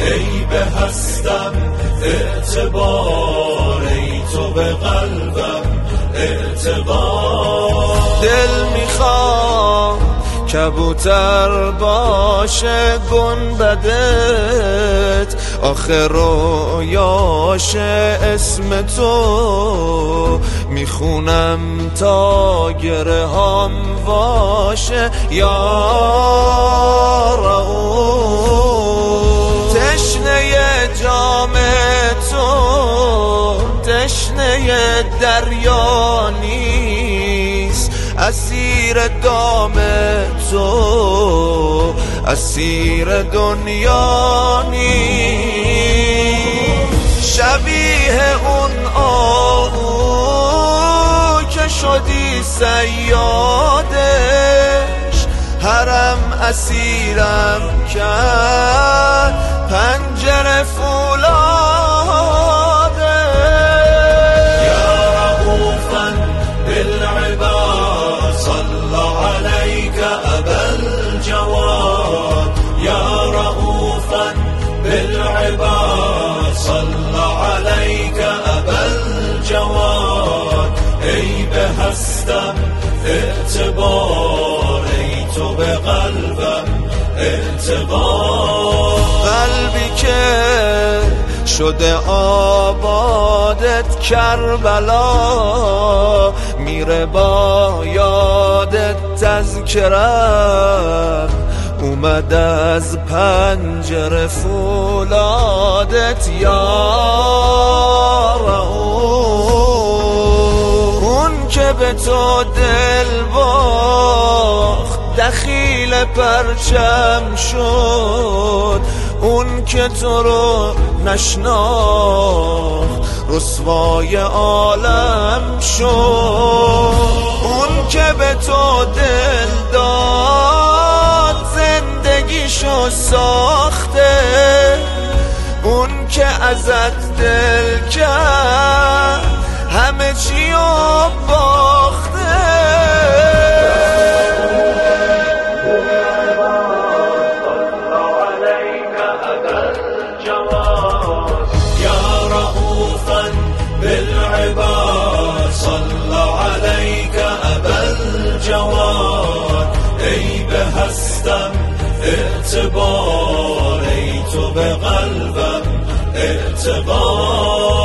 إيه بهستم إيه اعتبار ای تو به قلبم اعتبار إيه کبوتر باشه گنبدت آخر رویاش اسم تو. می‌خونم تا گره هم واشه. یا تشنه جام تو. تشنه دریا اسیر دام تو اسیر دنیا نیست شبیه اون آهو که شدی سیادش حرم اسیرم کرد پنجره فولاده هستم اعتبار ای تو به قلبم اعتبار. قلبی که شده آبادت کربلا میره با یادت تذکرم اومد از پنجره فولادت یارو به تو دل باخت دخیل پرچم شد. اون که تو رو نشناخت رسوای عالم شد. اون که به تو دل داد زندگیشو ساخته. اون که ازت دل کرد همه چی رو باخته يا رؤوفا بالعباد صلى عليك أبا الجواد. أي بهستم اعتبار.